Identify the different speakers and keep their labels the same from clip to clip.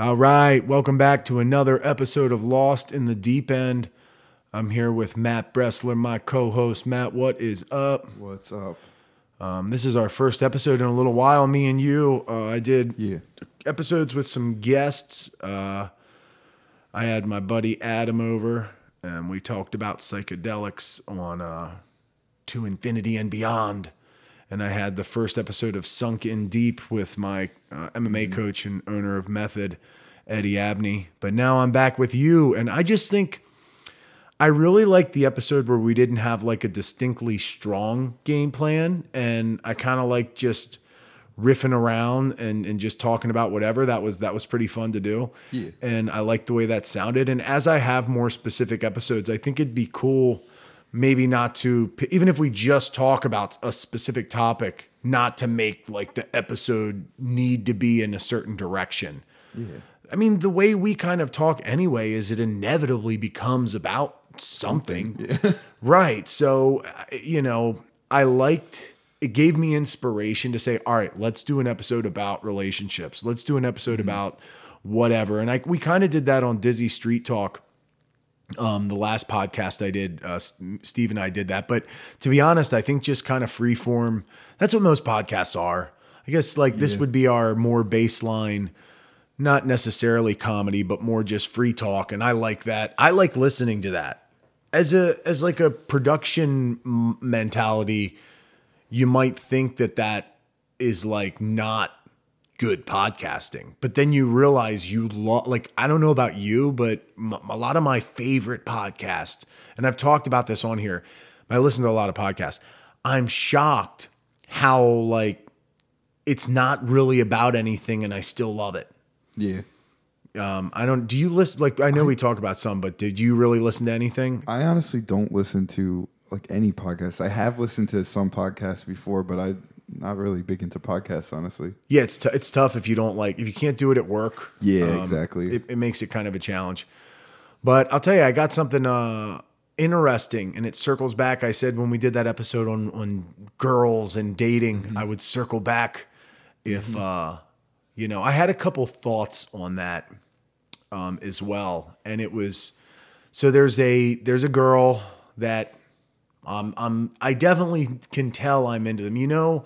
Speaker 1: All right, welcome back to another episode of Lost in the Deep End. I'm here with Matt Bressler, my co-host. Matt, what is up?
Speaker 2: What's up?
Speaker 1: Um, this is our first episode in a little while. Me and you, uh, I did
Speaker 2: Yeah.
Speaker 1: episodes with some guests. Uh, I had my buddy Adam over, and we talked about psychedelics on uh, To Infinity and Beyond. And I had the first episode of Sunk in Deep with my uh, MMA coach and owner of Method, Eddie Abney. But now I'm back with you, and I just think I really liked the episode where we didn't have like a distinctly strong game plan, and I kind of like just riffing around and, and just talking about whatever that was that was pretty fun to do
Speaker 2: Yeah.
Speaker 1: and i like the way that sounded and as i have more specific episodes i think it'd be cool maybe not to even if we just talk about a specific topic not to make like the episode need to be in a certain direction.
Speaker 2: Yeah.
Speaker 1: i mean the way we kind of talk anyway is it inevitably becomes about something. Right. So you know i liked it gave me inspiration to say all right let's do an episode about relationships. Let's do an episode mm-hmm. about whatever. And i we kind of did that on dizzy street talk um, the last podcast I did, uh, Steve and I did that. But to be honest, I think just kind of free form. That's what most podcasts are. I guess like this would be our more baseline, not necessarily comedy, but more just free talk. And I like that. I like listening to that as a as like a production m- mentality. You might think that that is like not good podcasting. But then you realize you lo- like I don't know about you, but m- a lot of my favorite podcasts, and I've talked about this on here. I listen to a lot of podcasts. I'm shocked how like it's not really about anything, and I still love it.
Speaker 2: Yeah.
Speaker 1: Um, I don't. Do you listen? Like I know we talk about some, but did you really listen to anything?
Speaker 2: I honestly don't listen to like any podcasts. I have listened to some podcasts before, but I'm not really big into podcasts, honestly.
Speaker 1: Yeah, it's t- it's tough if you don't like if you can't do it at work.
Speaker 2: Yeah, exactly.
Speaker 1: It, it makes it kind of a challenge. But I'll tell you, I got something uh, interesting, and it circles back. I said when we did that episode on on girls and dating,
Speaker 2: Mm-hmm.
Speaker 1: I would circle back if uh, you know. I had a couple thoughts on that um, as well, and it was so there's a there's a girl that um, I'm I definitely can tell I'm into them. You know,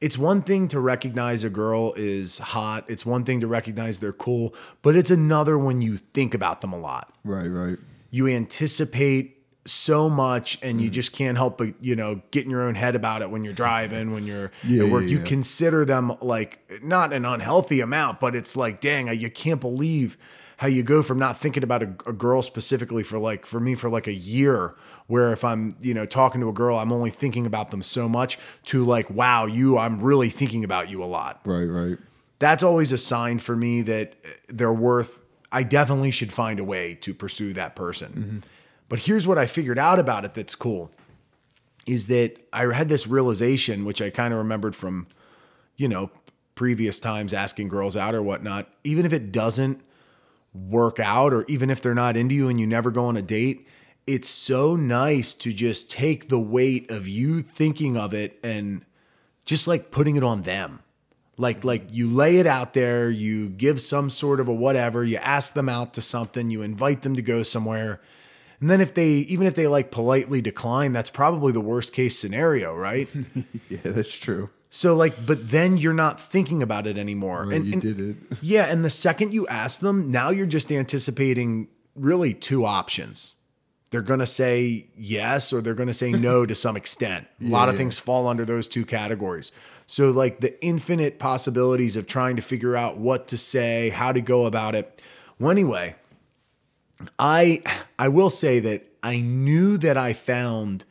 Speaker 1: it's one thing to recognize a girl is hot. It's one thing to recognize they're cool, but it's another when you think about them a lot.
Speaker 2: Right, right.
Speaker 1: You anticipate so much and
Speaker 2: Mm.
Speaker 1: you just can't help but, you know, get in your own head about it when you're driving, when you're
Speaker 2: Yeah,
Speaker 1: at work.
Speaker 2: yeah,
Speaker 1: you consider them like not an unhealthy amount, but it's like, dang, you can't believe how you go from not thinking about a, a girl specifically for like for me for like a year where if i'm you know talking to a girl i'm only thinking about them so much to like wow you i'm really thinking about you a lot.
Speaker 2: Right, right.
Speaker 1: that's always a sign for me that they're worth i definitely should find a way to pursue that person. Mm-hmm. But here's what i figured out about it that's cool is that i had this realization which i kind of remembered from you know previous times asking girls out or whatnot even if it doesn't work out or even if they're not into you and you never go on a date it's so nice to just take the weight of you thinking of it and just like putting it on them like like you lay it out there you give some sort of a whatever you ask them out to something you invite them to go somewhere and then if they even if they like politely decline that's probably the worst case scenario right
Speaker 2: Yeah, that's true.
Speaker 1: so like but then you're not thinking about it anymore and,
Speaker 2: you
Speaker 1: and-
Speaker 2: did it.
Speaker 1: yeah, and the second you ask them, now you're just anticipating really two options. They're going to say yes or they're going to say no to some extent. A lot of
Speaker 2: yeah.
Speaker 1: things fall under those two categories. So, like the infinite possibilities of trying to figure out what to say, how to go about it. Well, anyway, I I will say that I knew that I found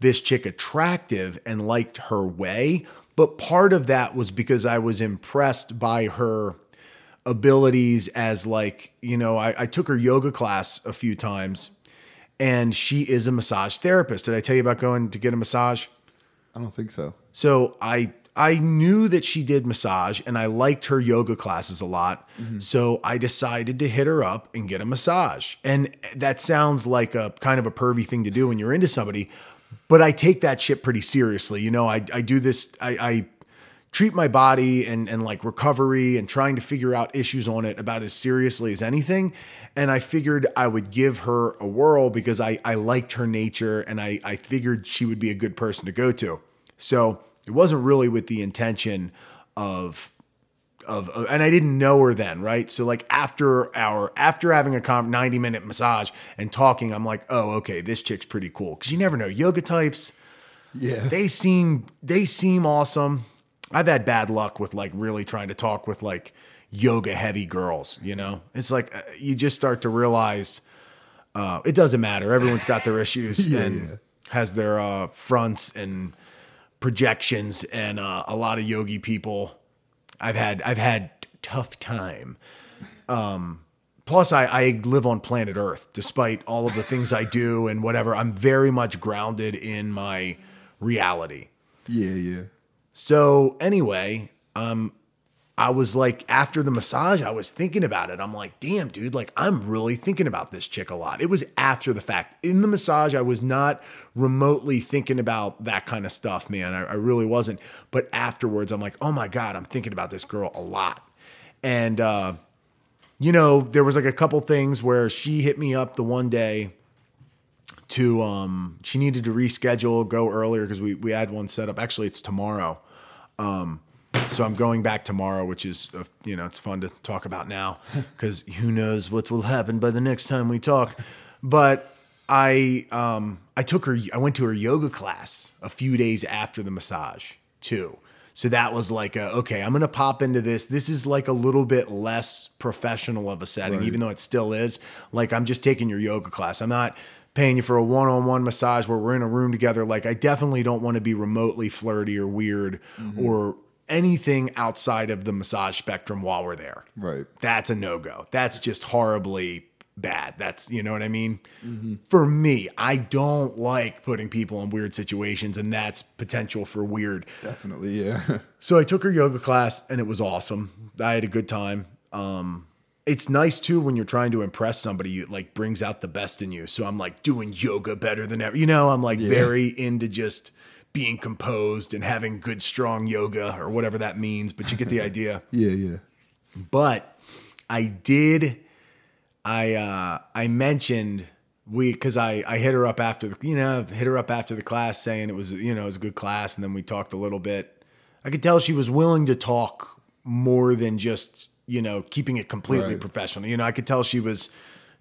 Speaker 1: this chick attractive and liked her way, but part of that was because I was impressed by her abilities as like, you know, I, I took her yoga class a few times and she is a massage therapist. Did I tell you about going to get a massage?
Speaker 2: I don't think so.
Speaker 1: So I I knew that she did massage and I liked her yoga classes a lot. Mm-hmm. So I decided to hit her up and get a massage. And that sounds like a kind of a pervy thing to do when you're into somebody, but I take that shit pretty seriously. You know, I I do this I I treat my body and and like recovery and trying to figure out issues on it about as seriously as anything. And I figured I would give her a whirl because I I liked her nature and I I figured she would be a good person to go to. So it wasn't really with the intention of of, of- and I didn't know her then, right? So like after our after having a com- 90 minute massage and talking, I'm like, oh, okay, this chick's pretty cool. Cause you never know. Yoga types,
Speaker 2: Yeah.
Speaker 1: they seem they seem awesome. I've had bad luck with like really trying to talk with like yoga heavy girls, you know? It's like uh, you just start to realize uh, it doesn't matter. Everyone's got their issues
Speaker 2: Yeah,
Speaker 1: and
Speaker 2: yeah.
Speaker 1: has their uh, fronts and projections and uh, a lot of yogi people I've had I've had tough time. Um, plus, I, I live on planet Earth, despite all of the things I do and whatever. I'm very much grounded in my reality.
Speaker 2: Yeah, yeah.
Speaker 1: So anyway, um, I was like, after the massage, I was thinking about it. I'm like, damn, dude, like I'm really thinking about this chick a lot. It was after the fact. In the massage, I was not remotely thinking about that kind of stuff, man. I, I really wasn't. But afterwards, I'm like, oh my God, I'm thinking about this girl a lot. And uh, you know, there was like a couple things where she hit me up the one day to um she needed to reschedule, go earlier because we we had one set up. Actually, it's tomorrow. Um so I'm going back tomorrow, which is uh, you know, it's fun to talk about now cuz who knows what will happen by the next time we talk. But I um I took her I went to her yoga class a few days after the massage, too. So that was like a, okay, I'm going to pop into this. This is like a little bit less professional of a setting,
Speaker 2: Right.
Speaker 1: even though it still is. Like I'm just taking your yoga class. I'm not paying you for a one-on-one massage where we're in a room together. Like I definitely don't want to be remotely flirty or weird or anything outside of the massage spectrum while we're there.
Speaker 2: Right.
Speaker 1: That's a no-go. That's just horribly bad. That's, you know what I mean? For me, I don't like putting people in weird situations and that's potential for weird.
Speaker 2: Definitely, yeah.
Speaker 1: So I took her yoga class and it was awesome. I had a good time. Um, it's nice too when you're trying to impress somebody, you like brings out the best in you. So I'm like doing yoga better than ever. You know, I'm like very into just being composed and having good, strong yoga or whatever that means, but you get the idea.
Speaker 2: yeah, yeah.
Speaker 1: But I did, I, uh, I mentioned we, cause I, I hit her up after the, you know, hit her up after the class saying it was, you know, it was a good class. And then we talked a little bit. I could tell she was willing to talk more than just, you know, keeping it completely
Speaker 2: Right.
Speaker 1: professional. You know, I could tell she was,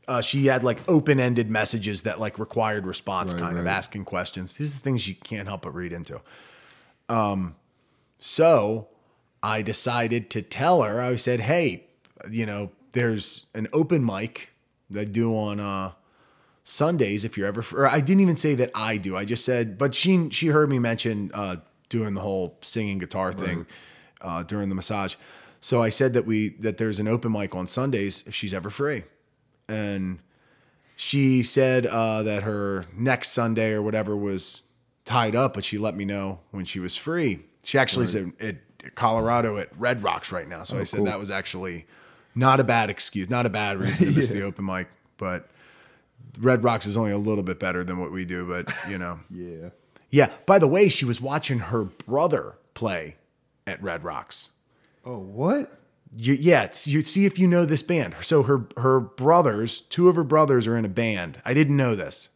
Speaker 1: uh, she had like open ended messages that like required response,
Speaker 2: Right,
Speaker 1: kind of asking questions. These are the things you can't help but read into. Um, so I decided to tell her, I said, hey, you know, there's an open mic that I do on uh, Sundays if you're ever, or I didn't even say that I do. I just said, but she, she heard me mention uh, doing the whole singing guitar thing uh, during the massage. So I said that we, that there's an open mic on Sundays if she's ever free. And she said uh, that her next Sunday or whatever was tied up, but she let me know when she was free. She actually said at Colorado at Red Rocks right now. So I said
Speaker 2: cool.
Speaker 1: that was actually not a bad excuse, not a bad reason to miss the open mic, but Red Rocks is only a little bit better than what we do, but you know.
Speaker 2: Yeah.
Speaker 1: yeah. By the way, she was watching her brother play at Red Rocks.
Speaker 2: Oh, what?
Speaker 1: You, yeah, it's, you see if you know this band. So her her brothers, two of her brothers are in a band. I didn't know this.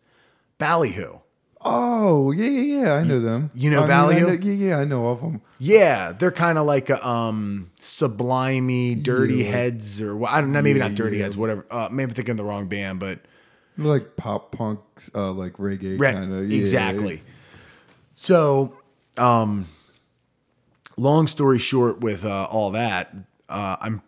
Speaker 1: Ballyhoo.
Speaker 2: Oh, yeah, yeah, yeah. I know them.
Speaker 1: You know
Speaker 2: I mean,
Speaker 1: Ballyhoo?
Speaker 2: know- yeah, yeah, I know of them.
Speaker 1: Yeah, they're kind of like a um sublimey dirty
Speaker 2: Yeah.
Speaker 1: heads or well, I don't know, maybe
Speaker 2: Yeah,
Speaker 1: not dirty
Speaker 2: yeah.
Speaker 1: heads, whatever. Uh, maybe I'm thinking the wrong band, but
Speaker 2: Like pop punks, uh, like reggae
Speaker 1: Right,
Speaker 2: kind of.
Speaker 1: exactly. So, um, long story short, with uh, all that, uh, I'm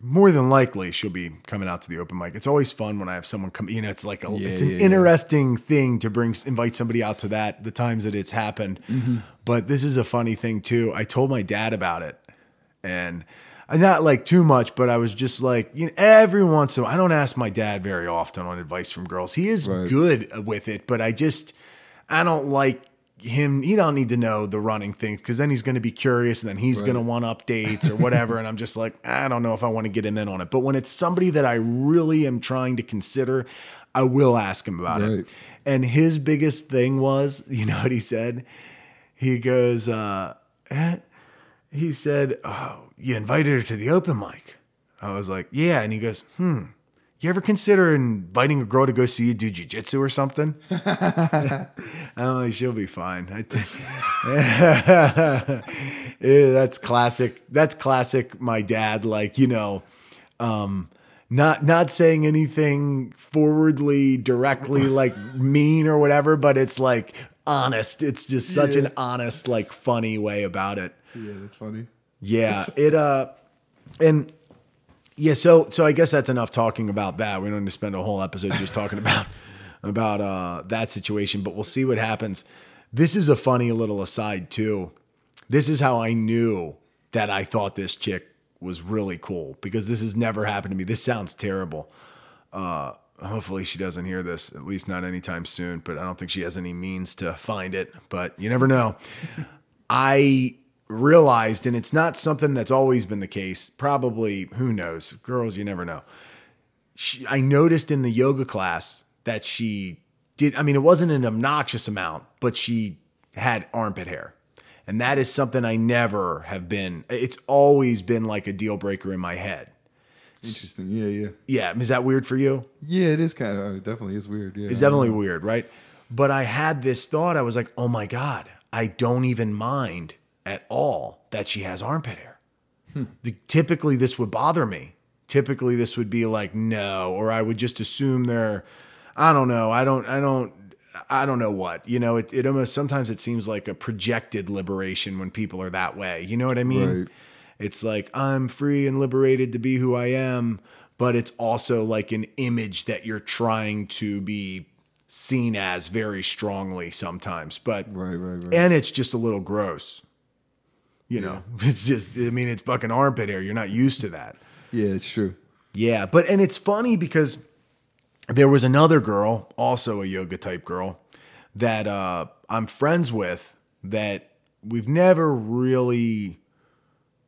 Speaker 1: more than likely she'll be coming out to the open mic. It's always fun when I have someone come. You know, it's like a,
Speaker 2: Yeah,
Speaker 1: it's an
Speaker 2: yeah, yeah.
Speaker 1: interesting thing to bring invite somebody out to that. The times that it's happened,
Speaker 2: Mm-hmm.
Speaker 1: but this is a funny thing too. I told my dad about it, and. I not like too much, but I was just like, you know, every once in a while, I don't ask my dad very often on advice from girls. He is
Speaker 2: Right.
Speaker 1: good with it, but I just, I don't like him. He don't need to know the running things because then he's going to be curious and then he's going to want updates or whatever. and I'm just like, I don't know if I want to get him in on it. But when it's somebody that I really am trying to consider, I will ask him about
Speaker 2: Right.
Speaker 1: it. And his biggest thing was, you know what he said? He goes, uh, eh, he said, "Oh, you invited her to the open mic." I was like, "Yeah," and he goes, "Hmm." You ever consider inviting a girl to go see you do jujitsu or something? I'm like, she'll be fine. I t- Yeah, that's classic. That's classic. My dad, like you know, um, not not saying anything forwardly, directly, like mean or whatever, but it's like honest. It's just such
Speaker 2: Yeah.
Speaker 1: an honest, like funny way about it.
Speaker 2: Yeah, that's funny.
Speaker 1: Yeah, it uh, and yeah, so so I guess that's enough talking about that. We don't need to spend a whole episode just talking about about uh that situation, but we'll see what happens. This is a funny little aside too. This is how I knew that I thought this chick was really cool because this has never happened to me. This sounds terrible. Uh hopefully she doesn't hear this, at least not anytime soon, but I don't think she has any means to find it, but you never know. I realized, and it's not something that's always been the case. Probably, who knows? Girls, you never know. She, I noticed in the yoga class that she did. I mean, it wasn't an obnoxious amount, but she had armpit hair, and that is something I never have been. It's always been like a deal breaker in my head.
Speaker 2: Interesting. Yeah, yeah.
Speaker 1: Yeah, is that weird for you?
Speaker 2: Yeah, it is kind of. It definitely is weird. Yeah.
Speaker 1: It's definitely weird, right? But I had this thought. I was like, oh my God, I don't even mind at all that she has armpit hair. The- Typically, this would bother me. Typically, this would be like, no, or I would just assume they're, I don't know. I don't, I don't, I don't know what. You know, it, it almost sometimes it seems like a projected liberation when people are that way. You know what I mean?
Speaker 2: Right.
Speaker 1: It's like I'm free and liberated to be who I am, but it's also like an image that you're trying to be seen as very strongly sometimes. But
Speaker 2: Right, right, right.
Speaker 1: and it's just a little gross. You know, it's just I mean it's fucking armpit hair. You're not used to that.
Speaker 2: yeah, it's true.
Speaker 1: Yeah, but and it's funny because there was another girl, also a yoga type girl, that uh, I'm friends with that we've never really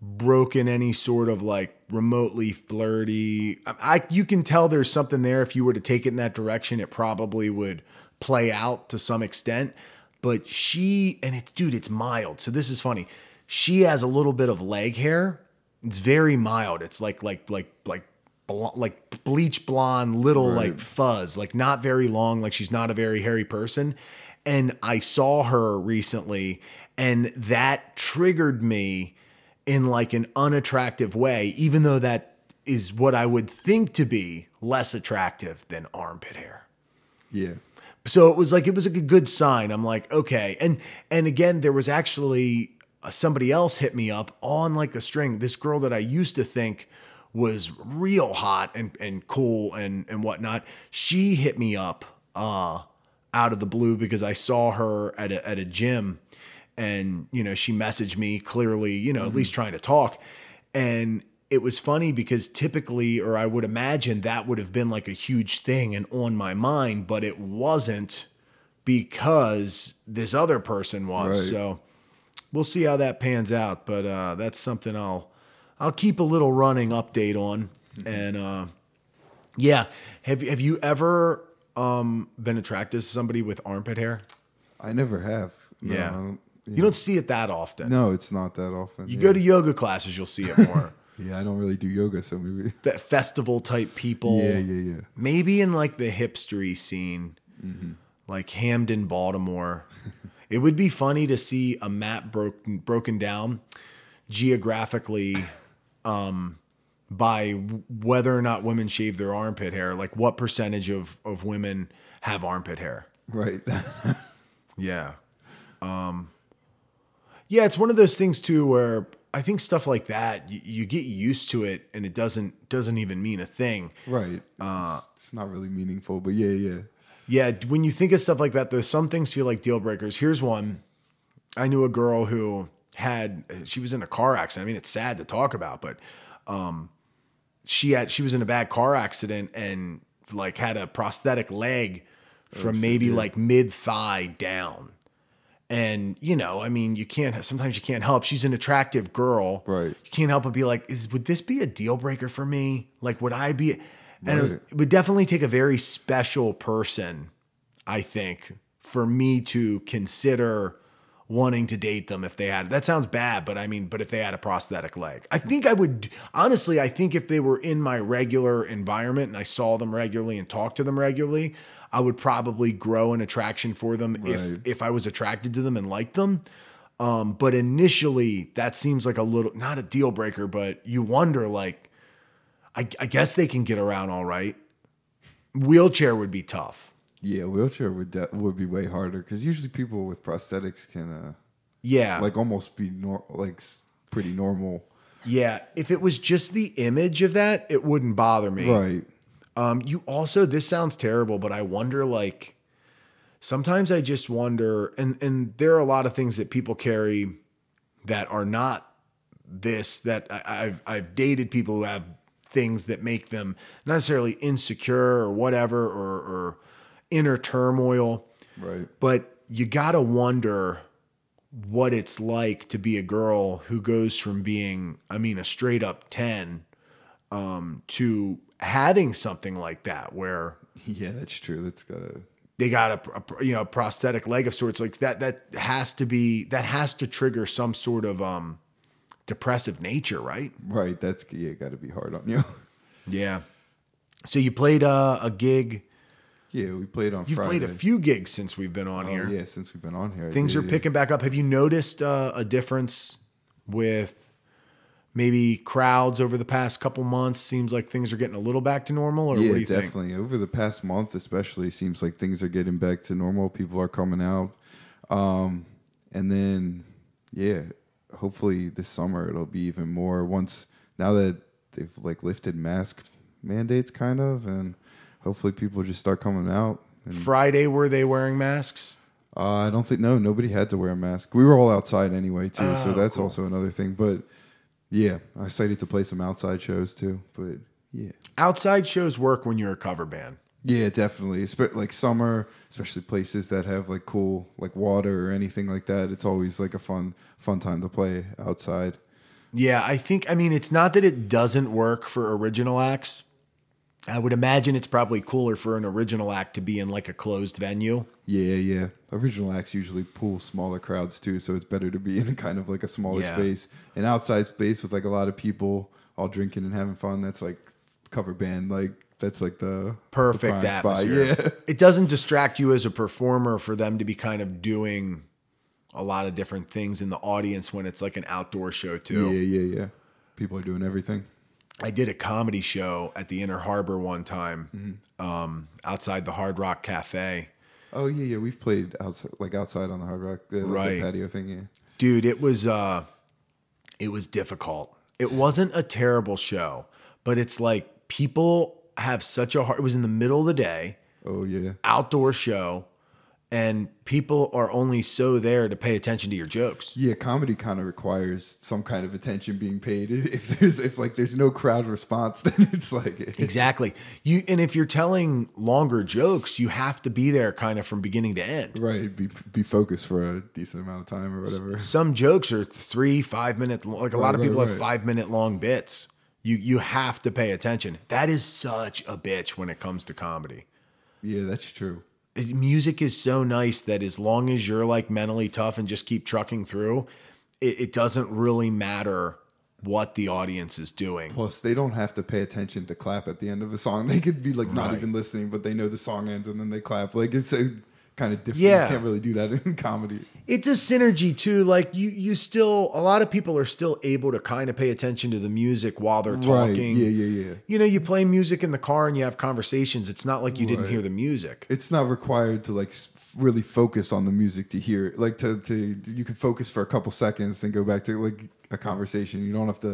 Speaker 1: broken any sort of like remotely flirty. I, I you can tell there's something there. If you were to take it in that direction, it probably would play out to some extent. But she and it's dude, it's mild. So this is funny. She has a little bit of leg hair. It's very mild. It's like like like like like bleach blonde, little
Speaker 2: Right.
Speaker 1: like fuzz, like not very long. Like she's not a very hairy person. And I saw her recently, and that triggered me in like an unattractive way, even though that is what I would think to be less attractive than armpit hair.
Speaker 2: Yeah.
Speaker 1: So it was like it was like a good sign. I'm like, okay. And and again, there was actually somebody else hit me up on like the string. This girl that I used to think was real hot and and cool and and whatnot. She hit me up uh out of the blue because I saw her at a at a gym and you know she messaged me clearly you know at least trying to talk and it was funny because typically or i would imagine that would have been like a huge thing and on my mind but it wasn't because this other person was
Speaker 2: Right.
Speaker 1: so we'll see how that pans out but uh, that's something i'll i'll keep a little running update on and uh, yeah have, have you ever um, been attracted to somebody with armpit hair
Speaker 2: I never have. No,
Speaker 1: Yeah.
Speaker 2: Don't,
Speaker 1: you don't see it that often
Speaker 2: no, it's not that often.
Speaker 1: You
Speaker 2: yeah.
Speaker 1: go to yoga classes, you'll see it more.
Speaker 2: Yeah, I don't really do yoga, so maybe.
Speaker 1: that Festival type people.
Speaker 2: Yeah, yeah, yeah.
Speaker 1: Maybe in like the hipstery scene, like Hampden, Baltimore. it would be funny to see a map broken broken down geographically um, by whether or not women shave their armpit hair. Like what percentage of, of women have armpit hair?
Speaker 2: Right.
Speaker 1: Yeah. Um, yeah, it's one of those things too where I think stuff like that you, you get used to it and it doesn't doesn't even mean a thing.
Speaker 2: right.
Speaker 1: Uh,
Speaker 2: it's, it's not really meaningful, but yeah, yeah.
Speaker 1: Yeah, when you think of stuff like that, though, some things feel like deal breakers. Here's one. I knew a girl who had she was in a car accident. I mean, it's sad to talk about, but um, she had she was in a bad car accident and like had a prosthetic leg from maybe like mid thigh down. And you know, I mean, you can't. Sometimes you can't help. She's an attractive girl,
Speaker 2: Right.
Speaker 1: You can't help but be like, "Is would this be a deal breaker for me? Like, would I be?" And it, was,
Speaker 2: Right.
Speaker 1: it would definitely take a very special person, I think, for me to consider wanting to date them if they had that sounds bad but i mean but if they had a prosthetic leg i think i would honestly i think if they were in my regular environment and i saw them regularly and talked to them regularly i would probably grow an attraction for them
Speaker 2: Right.
Speaker 1: if if i was attracted to them and liked them um, but initially that seems like a little not a deal breaker but you wonder like I, I guess they can get around all right wheelchair would be tough
Speaker 2: Yeah, wheelchair would de- would be way harder because usually people with prosthetics can uh,
Speaker 1: yeah
Speaker 2: like almost be nor- like pretty normal.
Speaker 1: Yeah, if it was just the image of that, it wouldn't bother me.
Speaker 2: Right.
Speaker 1: Um, you also, this sounds terrible, but I wonder like sometimes I just wonder, and and there are a lot of things that people carry that are not this. That I, I've I've dated people who have things that make them not necessarily insecure or whatever or, or inner turmoil
Speaker 2: Right.
Speaker 1: but you gotta wonder what it's like to be a girl who goes from being, I mean, a straight up 10 um, to having something like that where
Speaker 2: Yeah, that's true. That's gotta.
Speaker 1: they got a, a you know prosthetic leg of sorts like that that has to be that has to trigger some sort of um depressive nature right
Speaker 2: Right. That's yeah. Got to be hard on you.
Speaker 1: yeah so you played uh, a gig
Speaker 2: yeah, we played on
Speaker 1: you've
Speaker 2: Friday.
Speaker 1: played a few gigs since we've been on
Speaker 2: Oh,
Speaker 1: here
Speaker 2: yeah, since we've been on here,
Speaker 1: things
Speaker 2: did,
Speaker 1: are
Speaker 2: yeah.
Speaker 1: picking back up. Have you noticed uh, a difference with maybe crowds over the past couple months? Seems like things are getting a little back to normal, or
Speaker 2: Yeah,
Speaker 1: what do you think?
Speaker 2: definitely. Over the past month, especially, seems like things are getting back to normal. People are coming out, um, and then yeah, hopefully this summer it'll be even more. Once now that they've like lifted mask mandates, kind of, and hopefully people just start coming out. And
Speaker 1: Friday, were they wearing masks?
Speaker 2: uh, I don't think no, nobody had to wear a mask. We were all outside anyway too, so
Speaker 1: Oh,
Speaker 2: that's
Speaker 1: cool.
Speaker 2: also another thing. But yeah, I excited to play some outside shows too. But yeah.
Speaker 1: Outside shows work when you're a cover band.
Speaker 2: Yeah, definitely. Espe- like summer, especially places that have like cool like water or anything like that. It's always like a fun fun time to play outside.
Speaker 1: Yeah, I think. I mean, it's not that it doesn't work for original acts. I would imagine it's probably cooler for an original act to be in like a closed venue.
Speaker 2: Yeah, yeah. Original acts usually pull smaller crowds too, so it's better to be in kind of like a smaller
Speaker 1: Yeah.
Speaker 2: space, an outside space with like a lot of people all drinking and having fun. That's like cover band, like that's like the
Speaker 1: perfect
Speaker 2: the prime spot. Yeah,
Speaker 1: It doesn't distract you as a performer for them to be kind of doing a lot of different things in the audience when it's like an outdoor show too.
Speaker 2: yeah, yeah. Yeah. People are doing everything.
Speaker 1: I did a comedy show at the Inner Harbor one time,
Speaker 2: Mm-hmm.
Speaker 1: um, outside the Hard Rock Cafe.
Speaker 2: Oh yeah, yeah. We've played outside, like outside on the Hard Rock, the, like, the
Speaker 1: Right.
Speaker 2: patio thing. Yeah.
Speaker 1: Dude, it was uh it was difficult. It wasn't a terrible show, but it's like people have such a hard it was in the middle of the day.
Speaker 2: Oh yeah.
Speaker 1: outdoor show and people are only so there to pay attention to your jokes.
Speaker 2: Yeah, comedy kind of requires some kind of attention being paid. If there's if like there's no crowd response, then it's like
Speaker 1: Exactly. You and if you're telling longer jokes, you have to be there kind of from beginning to end.
Speaker 2: right. Be be focused for a decent amount of time or whatever.
Speaker 1: Some jokes are 3 5 minute like a lot of
Speaker 2: Right,
Speaker 1: people
Speaker 2: right,
Speaker 1: have
Speaker 2: right.
Speaker 1: 5 minute long bits. You you have to pay attention. That is such a bitch when it comes to comedy.
Speaker 2: Yeah, that's true.
Speaker 1: Music is so nice that as long as you're like mentally tough and just keep trucking through, it, it doesn't really matter what the audience is doing.
Speaker 2: Plus, they don't have to pay attention to clap at the end of a song. They could be like not
Speaker 1: Right.
Speaker 2: even listening, but they know the song ends and then they clap. Like it's a kind of different.
Speaker 1: Yeah.
Speaker 2: You can't really do that in comedy.
Speaker 1: it's a synergy too like you you still a lot of people are still able to kind of pay attention to the music while they're talking
Speaker 2: Right. Yeah, yeah, yeah.
Speaker 1: you know you play music in the car and you have conversations it's not like you didn't hear the music
Speaker 2: It's not required to like really focus on the music to hear it. Like to to you can focus for a couple seconds, then go back to like a conversation. You don't have to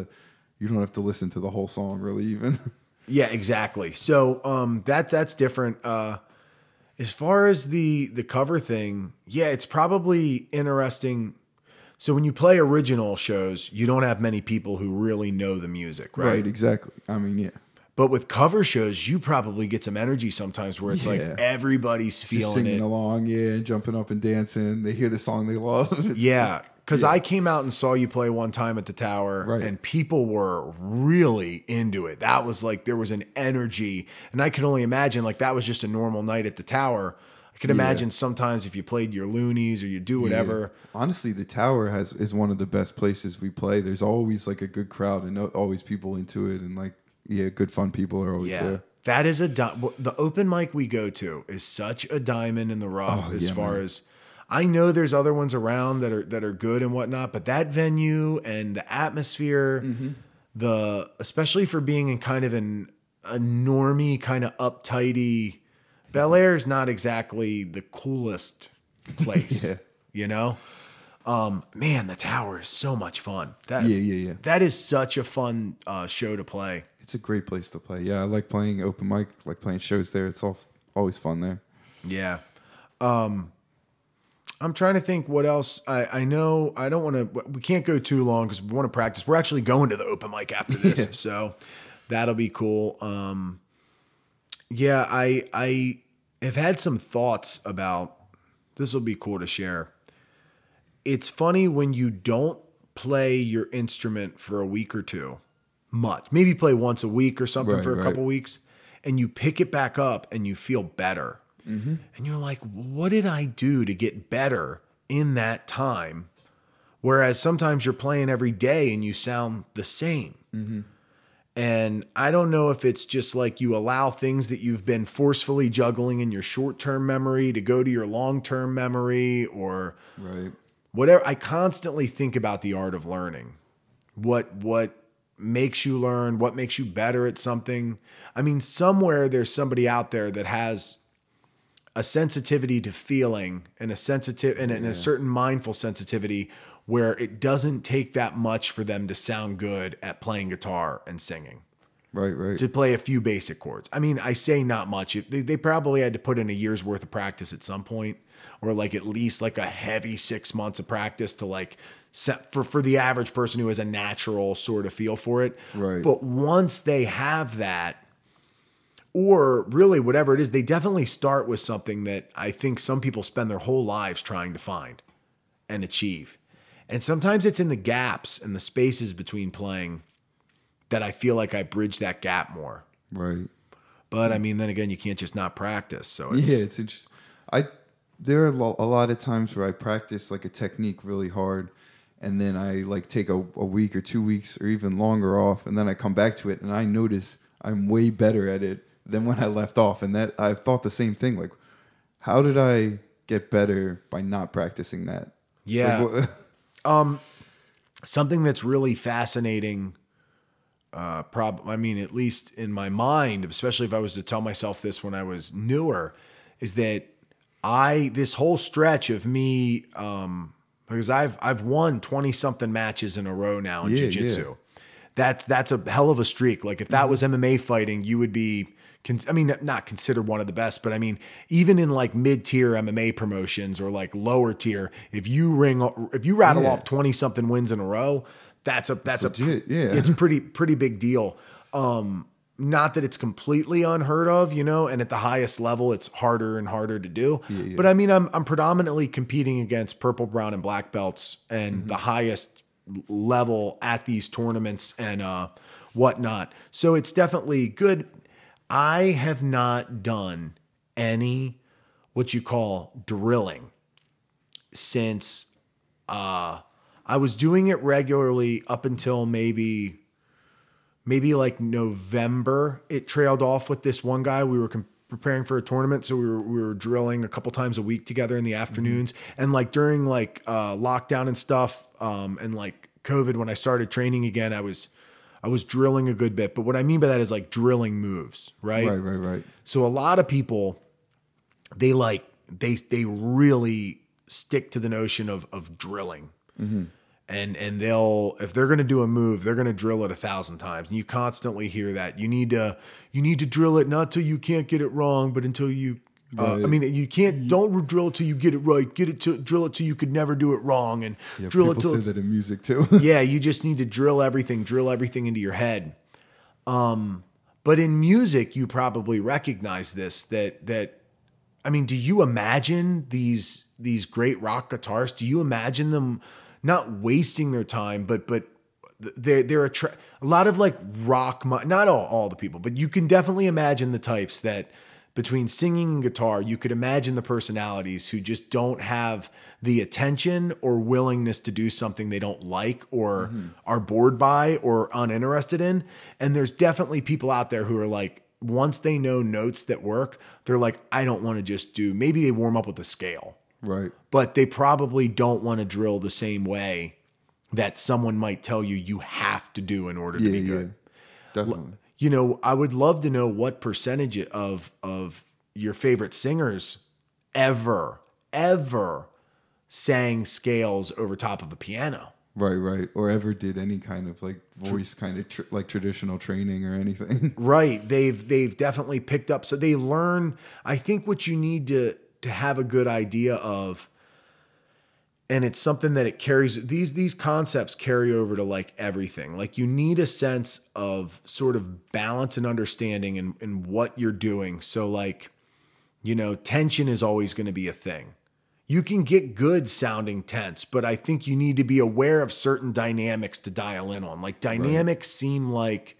Speaker 2: you don't have to listen to the whole song really even.
Speaker 1: yeah exactly so um that that's different uh as far as the the cover thing yeah it's probably interesting so when you play original shows you don't have many people who really know the music right,
Speaker 2: exactly. I mean, yeah.
Speaker 1: But with cover shows, you probably get some energy sometimes where it's like
Speaker 2: Yeah.
Speaker 1: everybody's
Speaker 2: Just
Speaker 1: feeling
Speaker 2: singing
Speaker 1: it.
Speaker 2: along, yeah, and jumping up and dancing. They hear the song they love. It's-
Speaker 1: Yeah.
Speaker 2: it's-
Speaker 1: Because
Speaker 2: yeah.
Speaker 1: I came out and saw you play one time at the tower,
Speaker 2: Right.
Speaker 1: and people were really into it. That was like there was an energy, and I can only imagine like that was just a normal night at the tower. I can imagine sometimes if you played your loonies or you do whatever.
Speaker 2: Honestly, the tower has is one of the best places we play. There's always like a good crowd and always people into it, and like yeah, good fun people are always
Speaker 1: Yeah.
Speaker 2: there.
Speaker 1: That is a di- the open mic we go to is such a diamond in the rough
Speaker 2: Oh,
Speaker 1: as
Speaker 2: yeah,
Speaker 1: far
Speaker 2: man.
Speaker 1: as I know there's other ones around that are that are good and whatnot, but that venue and the atmosphere,
Speaker 2: Mm-hmm.
Speaker 1: the especially for being in kind of an a normie kind of uptighty Bel Air is not exactly the coolest place.
Speaker 2: Yeah.
Speaker 1: You know? Um, man, the tower is so much fun. That
Speaker 2: Yeah, yeah, yeah.
Speaker 1: That is such a fun uh, show to play.
Speaker 2: It's a great place to play. Yeah, I like playing open mic, like playing shows there. It's all always fun there.
Speaker 1: Yeah. Um I'm trying to think what else. I, I know I don't want to. We can't go too long because we want to practice. We're actually going to the open mic after this,
Speaker 2: Yeah.
Speaker 1: so that'll be cool. Um, yeah, I I have had some thoughts about this. Will be cool to share. It's funny when you don't play your instrument for a week or two, much. Maybe play once a week or something
Speaker 2: Right,
Speaker 1: for a
Speaker 2: right.
Speaker 1: couple weeks, and you pick it back up and you feel better. Mm-hmm. And you're like, what did I do to get better in that time? Whereas sometimes you're playing every day and you sound the same. Mm-hmm. And I don't know if it's just like you allow things that you've been forcefully juggling in your short term memory to go to your long term memory or
Speaker 2: Right.
Speaker 1: whatever. I constantly think about the art of learning. What, what, makes you learn what makes you better at something i mean somewhere there's somebody out there that has a sensitivity to feeling and a sensitive and, a- and a certain mindful sensitivity where it doesn't take that much for them to sound good at playing guitar and singing
Speaker 2: Right. Right.
Speaker 1: to play a few basic chords. I mean, I say not much. They, they probably had to put in a year's worth of practice at some point, or like at least like a heavy six months of practice to like set for for the average person who has a natural sort of feel for it.
Speaker 2: Right.
Speaker 1: But once they have that, or really whatever it is, they definitely start with something that I think some people spend their whole lives trying to find and achieve. And sometimes it's in the gaps and the spaces between playing that I feel like I bridge that gap more.
Speaker 2: right.
Speaker 1: But I mean, then again, you can't just not practice. So it's,
Speaker 2: yeah, it's interesting. I there are a lot of times where I practice like a technique really hard, and then I like take a, a week or two weeks or even longer off, and then I come back to it, and I notice I'm way better at it than when I left off. And that I've thought the same thing. Like, how did I get better by not practicing that?
Speaker 1: Yeah.
Speaker 2: Like, wha-
Speaker 1: something that's really fascinating. Uh, prob I mean, at least in my mind, especially if I was to tell myself this when I was newer, is that I this whole stretch of me, um, because I've I've won twenty something matches in a row now in
Speaker 2: Yeah,
Speaker 1: jujitsu.
Speaker 2: yeah. Mm-hmm.
Speaker 1: That's that's a hell of a streak. Like if that was MMA fighting, you would be. Con- I mean, not considered one of the best, but I mean, even in like mid-tier MMA promotions or like lower tier, if you ring, if you rattle
Speaker 2: Yeah.
Speaker 1: off twenty something wins in a row, that's a that's a
Speaker 2: legit, yeah.
Speaker 1: it's a pretty pretty big deal. Um, not that it's completely unheard of, you know, and at the highest level, it's harder and harder to do. But I mean, I'm I'm predominantly competing against purple, brown, and black belts, and the highest level at these tournaments and uh, whatnot. So it's definitely good. I have not done any what you call drilling since uh, I was doing it regularly up until maybe maybe like November. It trailed off with this one guy. We were com- preparing for a tournament, so we were we were drilling a couple times a week together in the afternoons. And like during like uh, lockdown and stuff, um, and like COVID, when I started training again, I was I was drilling a good bit. But what I mean by that is like drilling moves,
Speaker 2: right. Right. Right. Right.
Speaker 1: So a lot of people they like they they really stick to the notion of of drilling. Mm-hmm. And and they'll if they're going to do a move, they're going to drill it a thousand times. And you constantly hear that. You need to you need to drill it not till you can't get it wrong, but until you uh, I mean, you can't. Don't drill it till you get it right. Get it to drill it till you could never do it wrong, and
Speaker 2: Yeah,
Speaker 1: drill it
Speaker 2: people
Speaker 1: till
Speaker 2: say that in music too.
Speaker 1: yeah, you just need to drill everything, drill everything into your head. Um, but in music, you probably recognize this that that I mean, do you imagine these these great rock guitarists? Do you imagine them not wasting their time, but but they're they're a, tra- a lot of like rock, not all all the people, but you can definitely imagine the types that between singing and guitar, you could imagine the personalities who just don't have the attention or willingness to do something they don't like or mm-hmm. are bored by or uninterested in. And there's definitely people out there who are like, once they know notes that work, they're like, I don't want to just do, maybe they warm up with a scale,
Speaker 2: Right.
Speaker 1: but they probably don't want to drill the same way that someone might tell you you have to do in order to
Speaker 2: Yeah,
Speaker 1: be
Speaker 2: yeah.
Speaker 1: good
Speaker 2: Definitely.
Speaker 1: You know, I would love to know what percentage of of your favorite singers ever ever sang scales over top of a piano.
Speaker 2: Right, right. Or ever did any kind of like voice kind of tr- like traditional training or anything.
Speaker 1: Right. They've they've definitely picked up so they learn I think what you need to to have a good idea of and it's something that it carries these these concepts carry over to like everything. Like you need a sense of sort of balance and understanding in, in what you're doing. So like you know tension is always going to be a thing. You can get good sounding tense but i think you need to be aware of certain dynamics to dial in on. Like dynamics seem like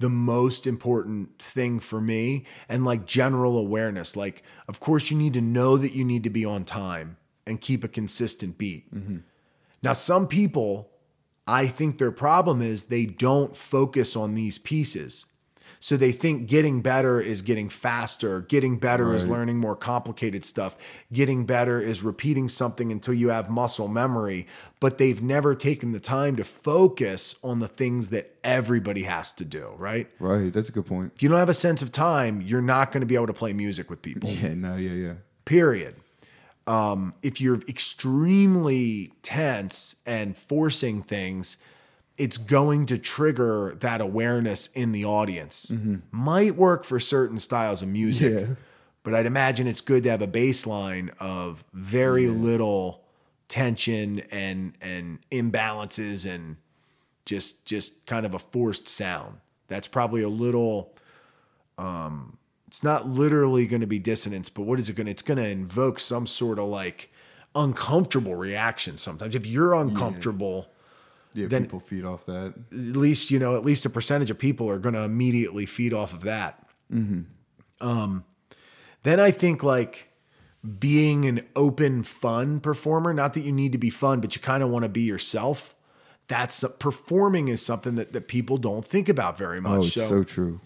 Speaker 1: the most important thing for me and like general awareness. Like of course you need to know that you need to be on time and keep a consistent beat mm-hmm. now some people i think their problem is they don't focus on these pieces so they think getting better is getting faster getting better is learning more complicated stuff getting better is repeating something until you have muscle memory but they've never taken the time to focus on the things that everybody has to do right
Speaker 2: right. That's a good point.
Speaker 1: if you don't have a sense of time, you're not going to be able to play music with people.
Speaker 2: Yeah, no, yeah, yeah.
Speaker 1: Period. Um, if you're extremely tense and forcing things, it's going to trigger that awareness in the audience. Might work for certain styles of music,
Speaker 2: Yeah.
Speaker 1: but I'd imagine it's good to have a baseline of very little tension and and imbalances and just just kind of a forced sound. That's probably a little um it's not literally going to be dissonance, but what is it going to it's going to invoke some sort of like uncomfortable reaction sometimes. If you're uncomfortable,
Speaker 2: Yeah,
Speaker 1: Then-
Speaker 2: people feed off that.
Speaker 1: at least you know at least a percentage of people are going to immediately feed off of that um then i think like being an open fun performer not that you need to be fun but you kind of want to be yourself that's performing is something that, that people don't think about very much
Speaker 2: Oh, it's so, true.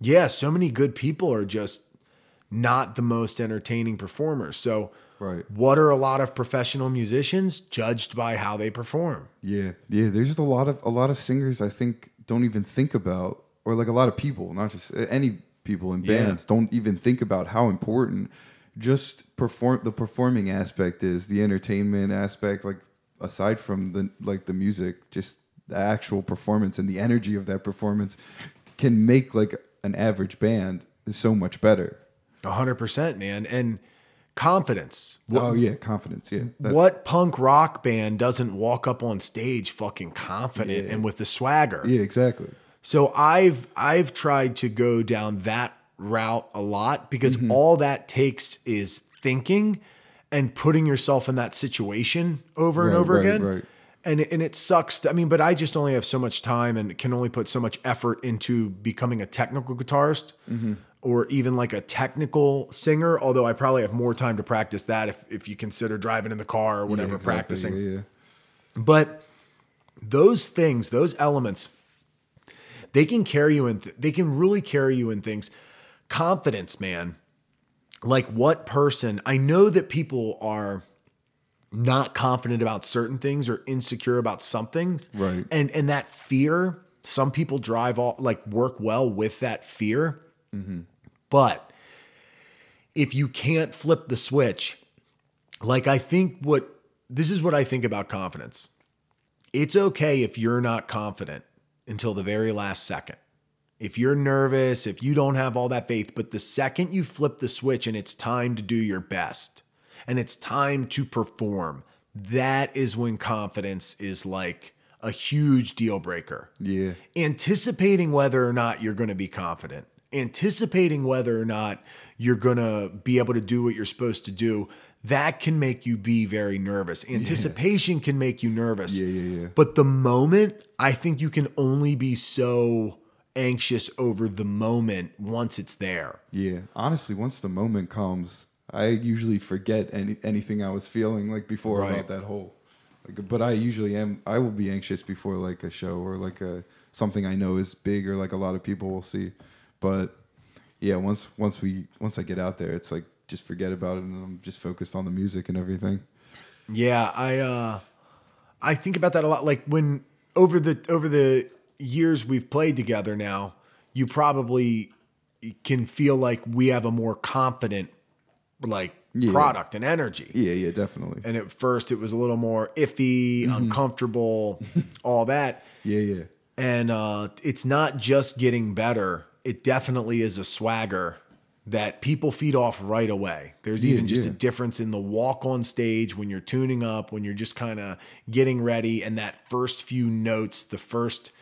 Speaker 1: Yeah so many good people are just not the most entertaining performers so
Speaker 2: Right.
Speaker 1: what are a lot of professional musicians judged by how they perform
Speaker 2: Yeah, yeah. There's just a lot of a lot of singers I think don't even think about, or like a lot of people, not just eh, any people in
Speaker 1: Yeah.
Speaker 2: bands, don't even think about how important just perform the performing aspect is, the entertainment aspect. Like aside from the like the music, just the actual performance and the energy of that performance can make like an average band is so much better.
Speaker 1: A hundred percent, man. And confidence. What,
Speaker 2: oh yeah, confidence. Yeah, That-
Speaker 1: what punk rock band doesn't walk up on stage fucking confident
Speaker 2: Yeah.
Speaker 1: and with the swagger?
Speaker 2: yeah, exactly.
Speaker 1: So I've I've tried to go down that route a lot because
Speaker 2: Mm-hmm.
Speaker 1: all that takes is thinking and putting yourself in that situation over and over
Speaker 2: right,
Speaker 1: again.
Speaker 2: right.
Speaker 1: And and it sucks. To, I mean, but I just only have so much time and can only put so much effort into becoming a technical guitarist
Speaker 2: Mm-hmm.
Speaker 1: or even like a technical singer. Although I probably have more time to practice that if if you consider driving in the car or whatever
Speaker 2: Yeah, exactly.
Speaker 1: practicing.
Speaker 2: Yeah.
Speaker 1: But those things, those elements, they can carry you in. Th- they can really carry you in things. Confidence, man. Like what person? I know that people are not confident about certain things or insecure about something.
Speaker 2: Right.
Speaker 1: And and that fear, some people drive all like work well with that fear. Mm-hmm. But if you can't flip the switch, like I think what this is what I think about confidence. It's okay if you're not confident until the very last second. If you're nervous, if you don't have all that faith, but the second you flip the switch and it's time to do your best and it's time to perform, that is when confidence is like a huge deal breaker
Speaker 2: Yeah.
Speaker 1: anticipating whether or not you're going to be confident, anticipating whether or not you're going to be able to do what you're supposed to do, that can make you be very nervous. Anticipation can make you nervous.
Speaker 2: Yeah, yeah, yeah.
Speaker 1: But the moment, I think you can only be so anxious over the moment once it's there.
Speaker 2: Yeah, honestly, once the moment comes, I usually forget any anything I was feeling like before
Speaker 1: Right.
Speaker 2: about that whole. Like, but I usually am. I will be anxious before like a show or like a something I know is big or like a lot of people will see. But yeah, once once we once I get out there, it's like just forget about it and I'm just focused on the music and everything.
Speaker 1: Yeah, I uh I think about that a lot like when over the over the years we've played together now, you probably can feel like we have a more confident like
Speaker 2: Yeah.
Speaker 1: product and energy.
Speaker 2: Yeah, yeah, definitely.
Speaker 1: And at first it was a little more iffy, uncomfortable, all that.
Speaker 2: Yeah, yeah.
Speaker 1: And uh, it's not just getting better. It definitely is a swagger that people feed off right away. There's
Speaker 2: Yeah,
Speaker 1: even just
Speaker 2: yeah.
Speaker 1: a difference in the walk on stage when you're tuning up, when you're just kind of getting ready, and that first few notes, the first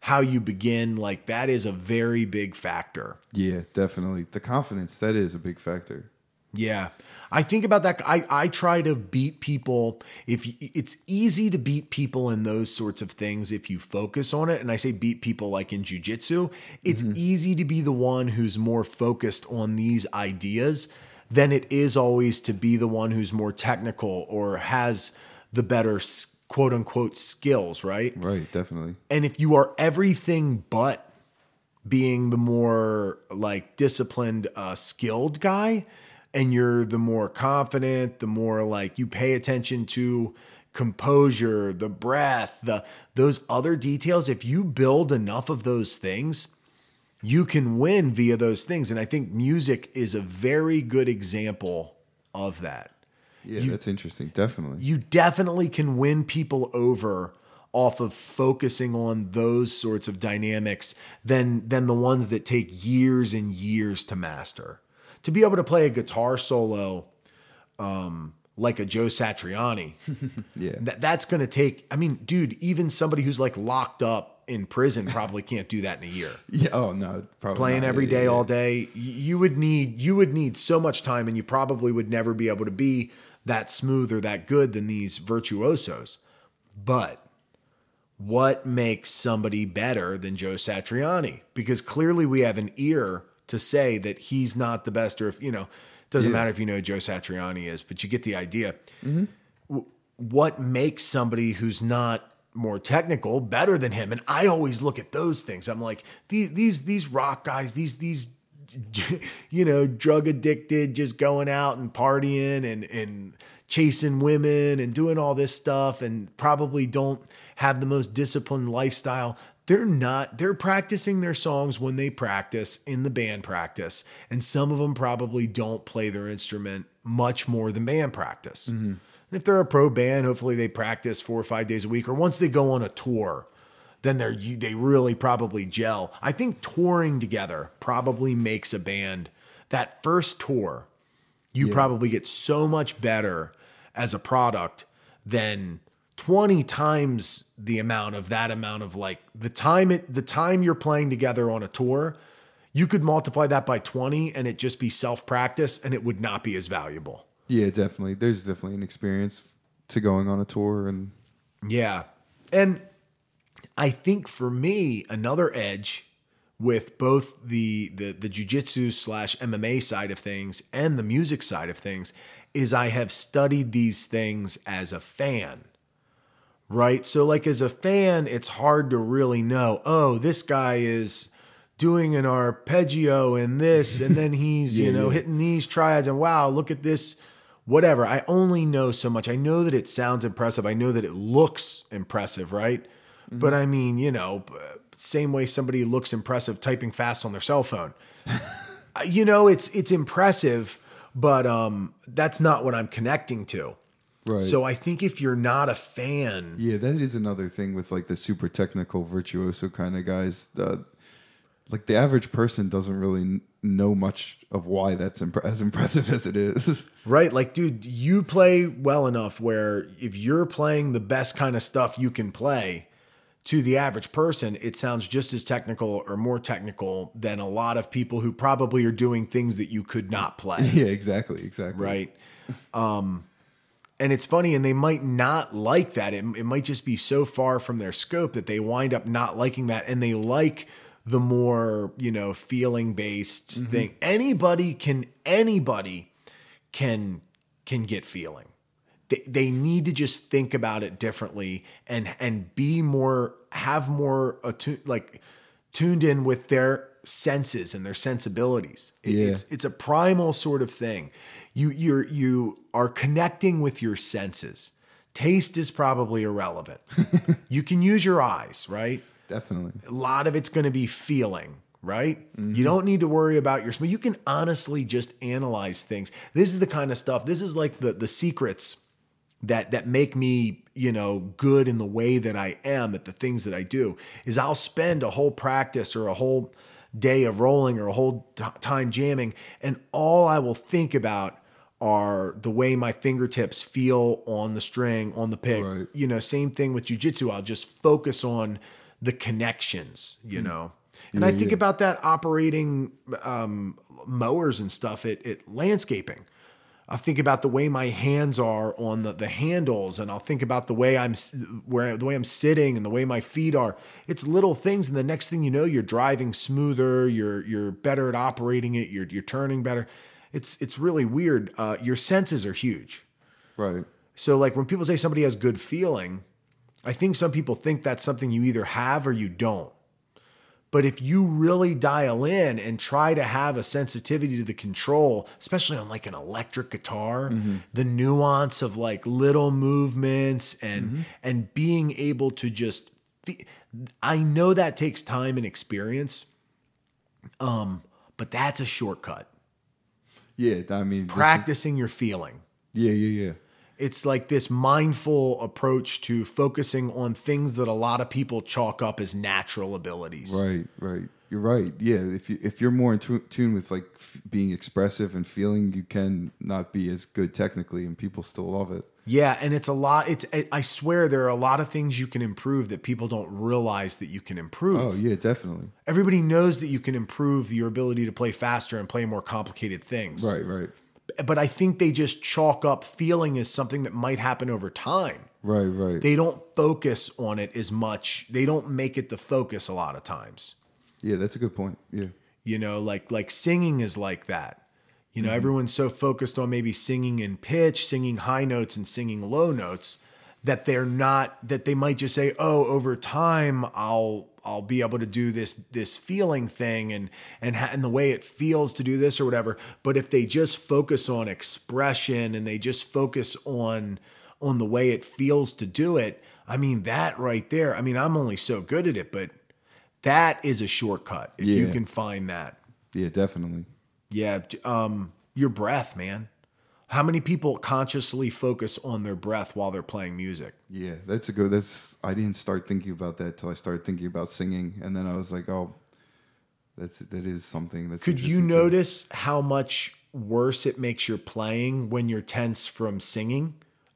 Speaker 1: how you begin, like that is a very big factor.
Speaker 2: Yeah, definitely. The confidence that is a big factor.
Speaker 1: Yeah. I think about that. I, I try to beat people. If y- it's easy to beat people in those sorts of things if you focus on it, and I say beat people like in jujitsu, it's easy to be the one who's more focused on these ideas than it is always to be the one who's more technical or has the better quote unquote skills, right?
Speaker 2: Right, definitely.
Speaker 1: And if you are everything but being the more like disciplined, uh, skilled guy, and you're the more confident, the more like you pay attention to composure, the breath, the those other details. If you build enough of those things, you can win via those things. And I think music is a very good example of that
Speaker 2: Yeah, that's interesting. Definitely.
Speaker 1: you definitely can win people over off of focusing on those sorts of dynamics than than the ones that take years and years to master. To be able to play a guitar solo um, like a Joe Satriani,
Speaker 2: Yeah.
Speaker 1: that, that's going to take. I mean, dude, even somebody who's like locked up in prison probably can't do that in a year
Speaker 2: Yeah. Oh no, probably
Speaker 1: playing
Speaker 2: not.
Speaker 1: every
Speaker 2: Yeah,
Speaker 1: day
Speaker 2: yeah,
Speaker 1: all day you would need you would need so much time and you probably would never be able to be that smooth or that good than these virtuosos but what makes somebody better than Joe Satriani because clearly we have an ear to say that he's not the best or if you know doesn't
Speaker 2: Yeah.
Speaker 1: matter if you know Joe Satriani is but you get the idea. W- what makes somebody who's not more technical better than him? And i always look at those things. I'm like these these these rock guys these these you know drug addicted just going out and partying and and chasing women and doing all this stuff and probably don't have the most disciplined lifestyle they're not they're practicing their songs when they practice in the band practice and some of them probably don't play their instrument much more than band practice mm-hmm. and if they're a pro band, hopefully they practice four or five days a week. Or once they go on a tour, then they're you, they really probably gel. I think touring together probably makes a band. That first tour, you probably get so much better as a product than 20 times the amount of that amount of like the time it the time you're playing together on a tour you could multiply that by 20 and it just be self practice and it would not be as valuable
Speaker 2: Yeah, definitely. There's definitely an experience to going on a tour and
Speaker 1: Yeah. And I think for me, another edge with both the the the jujitsu slash MMA side of things and the music side of things is I have studied these things as a fan. Right? So like as a fan, it's hard to really know, oh, this guy is doing an arpeggio and this, and then he's, you know,
Speaker 2: yeah.
Speaker 1: hitting these triads, and wow, look at this, whatever. I only know so much. I know that it sounds impressive. I know that it looks impressive, right? But I mean, you know, same way somebody looks impressive typing fast on their cell phone. Uh, you know, it's it's impressive, but um, that's not what I'm connecting to.
Speaker 2: Right.
Speaker 1: So I think if you're not a fan,
Speaker 2: Yeah, that is another thing with like the super technical virtuoso kind of guys. Uh, like the average person doesn't really know much of why that's imp- as impressive as it is.
Speaker 1: Right. Like, dude, you play well enough where if you're playing the best kind of stuff you can play to the average person, it sounds just as technical or more technical than a lot of people who probably are doing things that you could not play.
Speaker 2: yeah, exactly, exactly.
Speaker 1: right? Um, and it's funny, and they might not like that. It, it might just be so far from their scope that they wind up not liking that, and they like the more, you know, feeling based mm-hmm. thing. Anybody can anybody can can get feeling. They, they need to just think about it differently and and be more have more attuned like tuned in with their senses and their sensibilities. It-
Speaker 2: Yeah.
Speaker 1: It's it's a primal sort of thing. You you're you are connecting with your senses. Taste is probably irrelevant. you can use your eyes, right?
Speaker 2: Definitely.
Speaker 1: a lot of it's going to be feeling, right? Mm-hmm. You don't need to worry about your smell. You can honestly just analyze things. This is the kind of stuff. This is like the the secrets that that make me, you know, good in the way that I am at the things that I do. Is I'll spend a whole practice or a whole day of rolling or a whole t- time jamming and all I will think about are the way my fingertips feel on the string, on the pick.
Speaker 2: Right.
Speaker 1: You know, same thing with jujitsu. I'll just focus on the connections, you know. And I think
Speaker 2: yeah.
Speaker 1: about that operating um, mowers and stuff at, at landscaping. I'll think about the way my hands are on the, the handles, and I'll think about the way I'm where the way I'm sitting and the way my feet are. It's little things, and the next thing you know, you're driving smoother. You're you're better at operating it. You're you're turning better. It's it's really weird. Uh, your senses are huge.
Speaker 2: Right.
Speaker 1: So like when people say somebody has good feeling, I think some people think that's something you either have or you don't. But if you really dial in and try to have a sensitivity to the control, especially on like an electric guitar, the nuance of like little movements and and being able to just fe- I know that takes time and experience. Um, but that's a shortcut.
Speaker 2: Yeah. I mean, this is-
Speaker 1: Practicing your feeling.
Speaker 2: yeah, yeah, yeah.
Speaker 1: it's like this mindful approach to focusing on things that a lot of people chalk up as natural abilities.
Speaker 2: Right, right. You're right. Yeah, if you if you're more in tu- tune with like f- being expressive and feeling, you can not be as good technically, and people still love it.
Speaker 1: Yeah, and it's a lot. It's I swear there are a lot of things you can improve that people don't realize that you can improve.
Speaker 2: Oh yeah, definitely.
Speaker 1: Everybody knows that you can improve your ability to play faster and play more complicated things.
Speaker 2: Right, right,
Speaker 1: But I think they just chalk up feeling as something that might happen over time.
Speaker 2: right, right.
Speaker 1: They don't focus on it as much. They don't make it the focus a lot of times.
Speaker 2: Yeah, that's a good point. Yeah,
Speaker 1: you know like like singing is like that. You know mm-hmm. everyone's so focused on maybe singing in pitch singing high notes and singing low notes that they're not that they might just say oh over time i'll i'll be able to do this this feeling thing and and ha- and the way it feels to do this or whatever. But if they just focus on expression and they just focus on on the way it feels to do it i mean that right there i mean i'm only so good at it but that is a shortcut if you can find that
Speaker 2: yeah, definitely.
Speaker 1: yeah, um, your breath, man. How many people consciously focus on their breath while they're playing music?
Speaker 2: Yeah, that's a good. That's I didn't start thinking about that till I started thinking about singing, and then I was like, oh, that's that is something that's.
Speaker 1: Could you
Speaker 2: interesting too.
Speaker 1: notice how much worse it makes your playing when you're tense from singing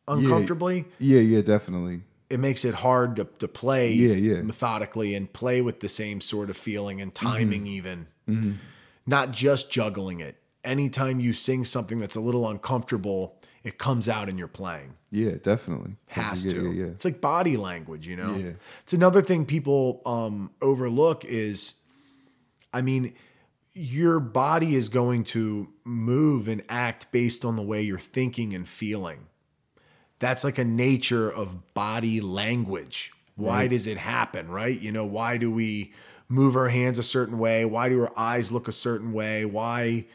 Speaker 1: uncomfortably?
Speaker 2: Yeah, yeah, definitely.
Speaker 1: It makes it hard to, to play
Speaker 2: Yeah, yeah.
Speaker 1: methodically and play with the same sort of feeling and timing,
Speaker 2: Mm-hmm.
Speaker 1: even. Not just juggling it. Anytime you sing something that's a little uncomfortable, it comes out in your playing.
Speaker 2: Yeah, definitely.
Speaker 1: has
Speaker 2: yeah,
Speaker 1: to.
Speaker 2: Yeah.
Speaker 1: It's like body language, you know. It's another thing people um, overlook is, I mean, your body is going to move and act based on the way you're thinking and feeling. That's like a nature of body language. Why does it happen, right? You know, why do we move our hands a certain way? Why do our eyes look a certain way? Why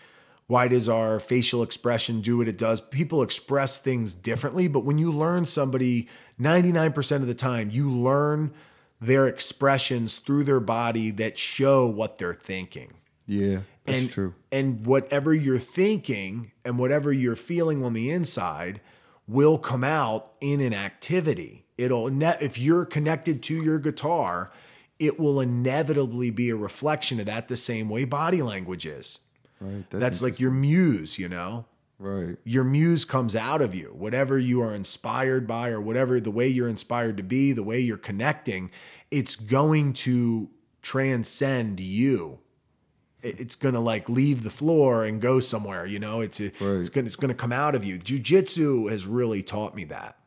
Speaker 1: why does our facial expression do what it does? People express things differently, but when you learn somebody 99% of the time, you learn their expressions through their body that show what they're thinking
Speaker 2: Yeah, that's
Speaker 1: and
Speaker 2: true.
Speaker 1: and whatever you're thinking and whatever you're feeling on the inside will come out in an activity. It'll if you're connected to your guitar it will inevitably be a reflection of that the same way body language is.
Speaker 2: Right.
Speaker 1: that's like your muse you know?
Speaker 2: Right.
Speaker 1: your muse comes out of you. Whatever you are inspired by or whatever the way you're inspired to be the way you're connecting it's going to transcend you it's going to like leave the floor and go somewhere you know it's a,
Speaker 2: Right.
Speaker 1: it's going to it's going to come out of you jiu-jitsu has really taught me that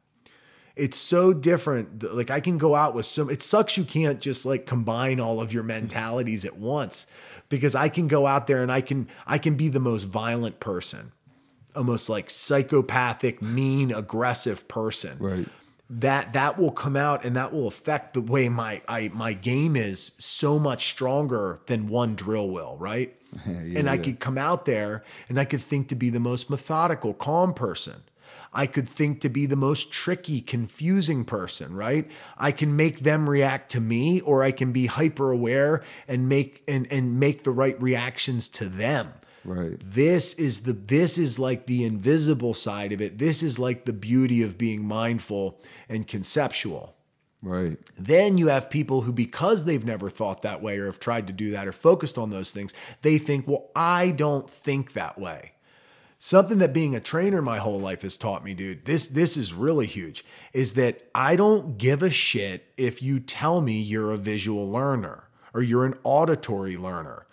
Speaker 1: It's so different. Like I can go out with some. It sucks you can't just like combine all of your mentalities at once, because I can go out there and I can I can be the most violent person, almost like psychopathic, mean, aggressive person
Speaker 2: Right.
Speaker 1: That that will come out and that will affect the way my I, my game is so much stronger than one drill will, right?
Speaker 2: Yeah,
Speaker 1: and I
Speaker 2: yeah.
Speaker 1: could come out there and I could think to be the most methodical, calm person. I could think to be the most tricky, confusing person, right? I can make them react to me or I can be hyper aware and make and and make the right reactions to them
Speaker 2: Right.
Speaker 1: this is the this is like the invisible side of it this is like the beauty of being mindful and conceptual
Speaker 2: Right.
Speaker 1: then you have people who because they've never thought that way or have tried to do that or focused on those things they think well i don't think that way something that being a trainer my whole life has taught me dude this this is really huge is that i don't give a shit if you tell me you're a visual learner or you're an auditory learner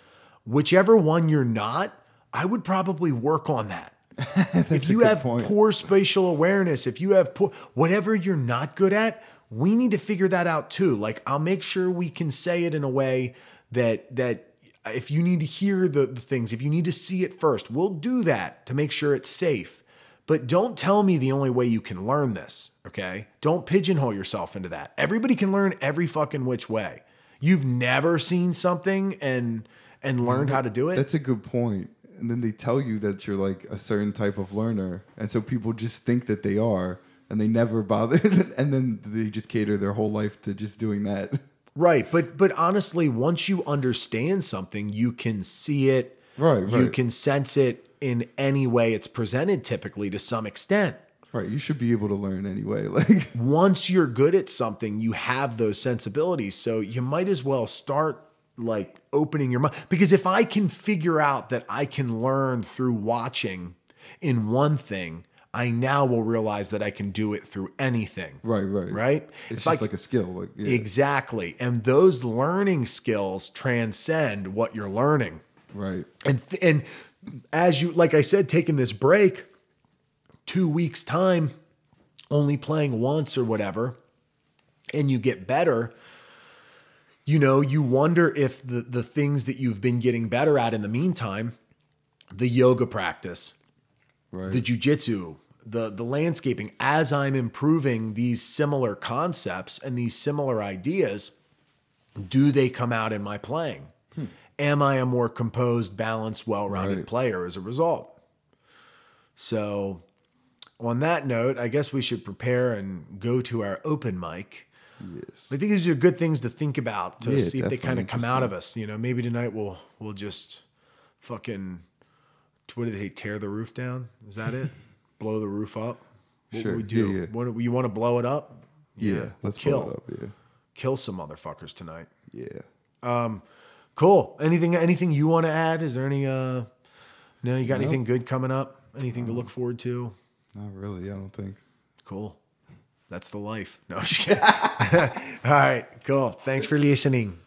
Speaker 1: whichever one you're not i would probably work on that if you have
Speaker 2: point.
Speaker 1: poor spatial awareness, if you have poor, whatever you're not good at, we need to figure that out too. Like I'll make sure we can say it in a way that that if you need to hear the, the things, if you need to see it first, we'll do that to make sure it's safe. But don't tell me the only way you can learn this, okay? Don't pigeonhole yourself into that. Everybody can learn every fucking which way. You've never seen something and and learned mm-hmm. how to do it.
Speaker 2: That's a good point. And then they tell you that you're like a certain type of learner, and so people just think that they are, and they never bother, and then they just cater their whole life to just doing that.
Speaker 1: Right, but but honestly, once you understand something, you can see it.
Speaker 2: Right, right.
Speaker 1: You can sense it in any way it's presented, typically to some extent.
Speaker 2: Right? You should be able to learn anyway. Like,
Speaker 1: Once you're good at something, you have those sensibilities. So you might as well start like opening your mind. Because if I can figure out that I can learn through watching in one thing, I now will realize that I can do it through anything.
Speaker 2: right, right,
Speaker 1: Right?
Speaker 2: It's
Speaker 1: If I
Speaker 2: like a skill. Like, yeah.
Speaker 1: Exactly. And those learning skills transcend what you're learning.
Speaker 2: right,
Speaker 1: And and as you like I said taking this break 2 weeks time only playing once or whatever and you get better you know, you wonder if the the things that you've been getting better at in the meantime, the yoga practice,
Speaker 2: right.
Speaker 1: the jujitsu, the the landscaping, as I'm improving these similar concepts and these similar ideas, do they come out in my playing? Hmm. Am I a more composed, balanced, well-rounded
Speaker 2: Right.
Speaker 1: player as a result? So, on that note, I guess we should prepare and go to our open mic.
Speaker 2: Yes.
Speaker 1: I think these are good things to think about to
Speaker 2: Yeah,
Speaker 1: see if they kind of come out of us. You know, maybe tonight we'll we'll just fucking what do they say? Tear the roof down? Is that it? blow the roof up? What
Speaker 2: Sure.
Speaker 1: would we do?
Speaker 2: Yeah, yeah.
Speaker 1: What, you want to blow it up?
Speaker 2: Yeah,
Speaker 1: we'll
Speaker 2: let's
Speaker 1: kill
Speaker 2: pull it up. Yeah,
Speaker 1: kill some motherfuckers tonight.
Speaker 2: yeah.
Speaker 1: Um, Cool. Anything anything you want to add? Is there any uh no, you got anything good coming up? Anything to look forward to?
Speaker 2: Not really. I don't think.
Speaker 1: Cool. That's the life. No. All right, cool. Thanks for listening.